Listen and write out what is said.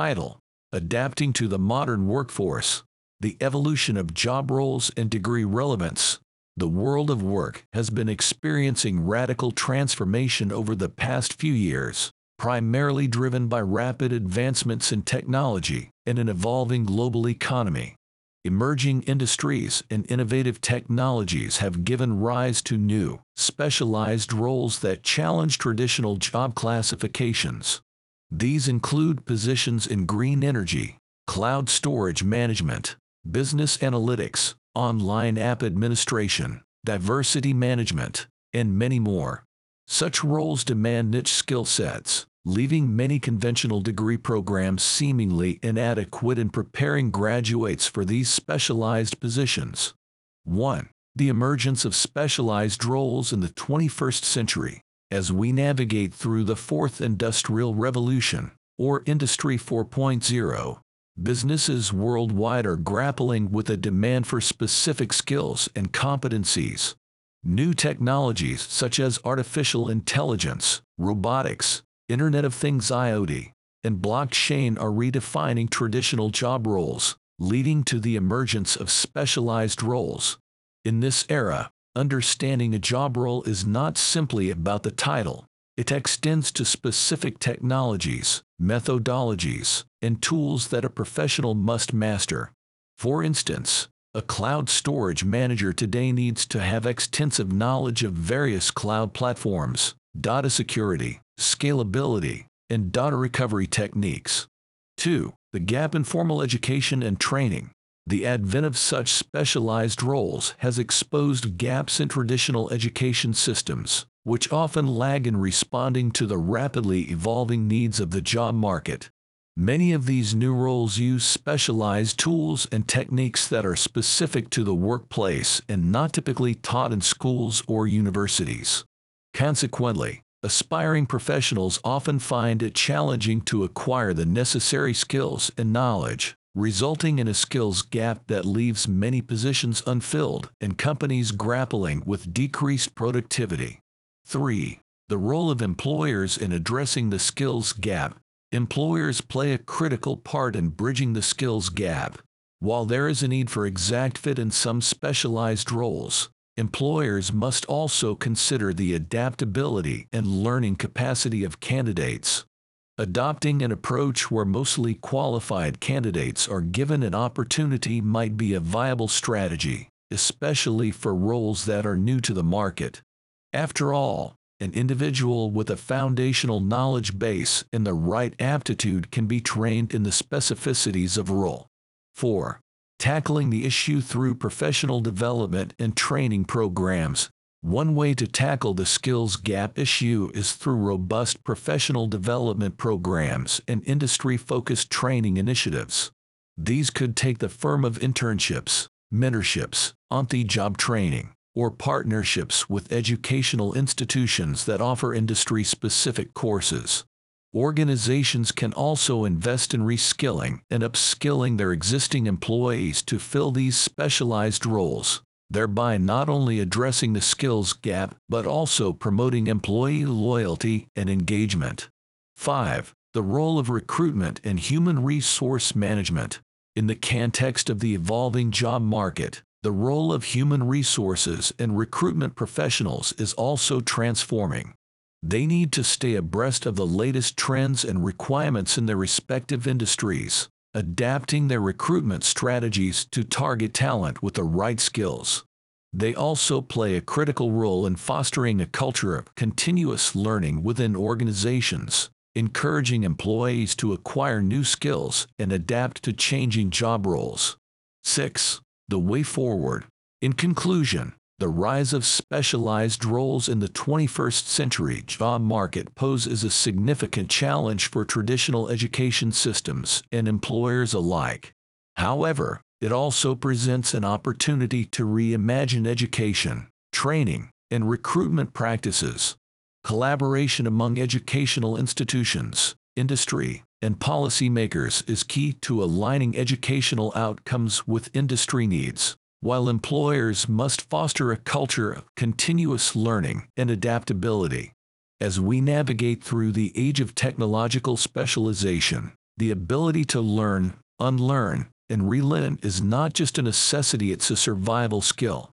title, Adapting to the Modern Workforce, the Evolution of Job Roles and Degree Relevance. The world of work has been experiencing radical transformation over the past few years, primarily driven by rapid advancements in technology and an evolving global economy. Emerging industries and innovative technologies have given rise to new, specialized roles that challenge traditional job classifications. These include positions in green energy, cloud storage management, business analytics, online app administration, diversity management, and many more. Such roles demand niche skill sets, leaving many conventional degree programs seemingly inadequate in preparing graduates for these specialized positions. 1. The emergence of specialized roles in the 21st century. As we navigate through the fourth industrial revolution, or Industry 4.0, businesses worldwide are grappling with a demand for specific skills and competencies. New technologies such as artificial intelligence, robotics, Internet of Things IoT, and blockchain are redefining traditional job roles, leading to the emergence of specialized roles. In this era, understanding a job role is not simply about the title. It extends to specific technologies, methodologies, and tools that a professional must master. For instance, a cloud storage manager today needs to have extensive knowledge of various cloud platforms, data security, scalability, and data recovery techniques. 2. The gap in formal education and training. The advent of such specialized roles has exposed gaps in traditional education systems, which often lag in responding to the rapidly evolving needs of the job market. Many of these new roles use specialized tools and techniques that are specific to the workplace and not typically taught in schools or universities. Consequently, aspiring professionals often find it challenging to acquire the necessary skills and knowledge, resulting in a skills gap that leaves many positions unfilled and companies grappling with decreased productivity. 3. The role of employers in addressing the skills gap. Employers play a critical part in bridging the skills gap. While there is a need for exact fit in some specialized roles, employers must also consider the adaptability and learning capacity of candidates. Adopting an approach where mostly qualified candidates are given an opportunity might be a viable strategy, especially for roles that are new to the market. After all, an individual with a foundational knowledge base and the right aptitude can be trained in the specificities of role. 4 tackling the issue through professional development and training programs. One way to tackle the skills gap issue is through robust professional development programs and industry focused training initiatives. These could take the form of internships, mentorships, on the job training, or partnerships with educational institutions that offer industry specific courses. Organizations can also invest in reskilling and upskilling their existing employees to fill these specialized roles, thereby not only addressing the skills gap but also promoting employee loyalty and engagement. 5. The role of recruitment and human resource management. In the context of the evolving job market, the role of human resources and recruitment professionals is also transforming. They need to stay abreast of the latest trends and requirements in their respective industries, adapting their recruitment strategies to target talent with the right skills. They also play a critical role in fostering a culture of continuous learning within organizations, encouraging employees to acquire new skills and adapt to changing job roles. 6. The way forward. In conclusion, the rise of specialized roles in the 21st century job market poses a significant challenge for traditional education systems and employers alike. However, it also presents an opportunity to reimagine education, training, and recruitment practices. Collaboration among educational institutions, industry, and policymakers is key to aligning educational outcomes with industry needs while employers must foster a culture of continuous learning and adaptability. As we navigate through the age of technological specialization, The ability to learn, unlearn, and relearn is not just a necessity, it's a survival skill.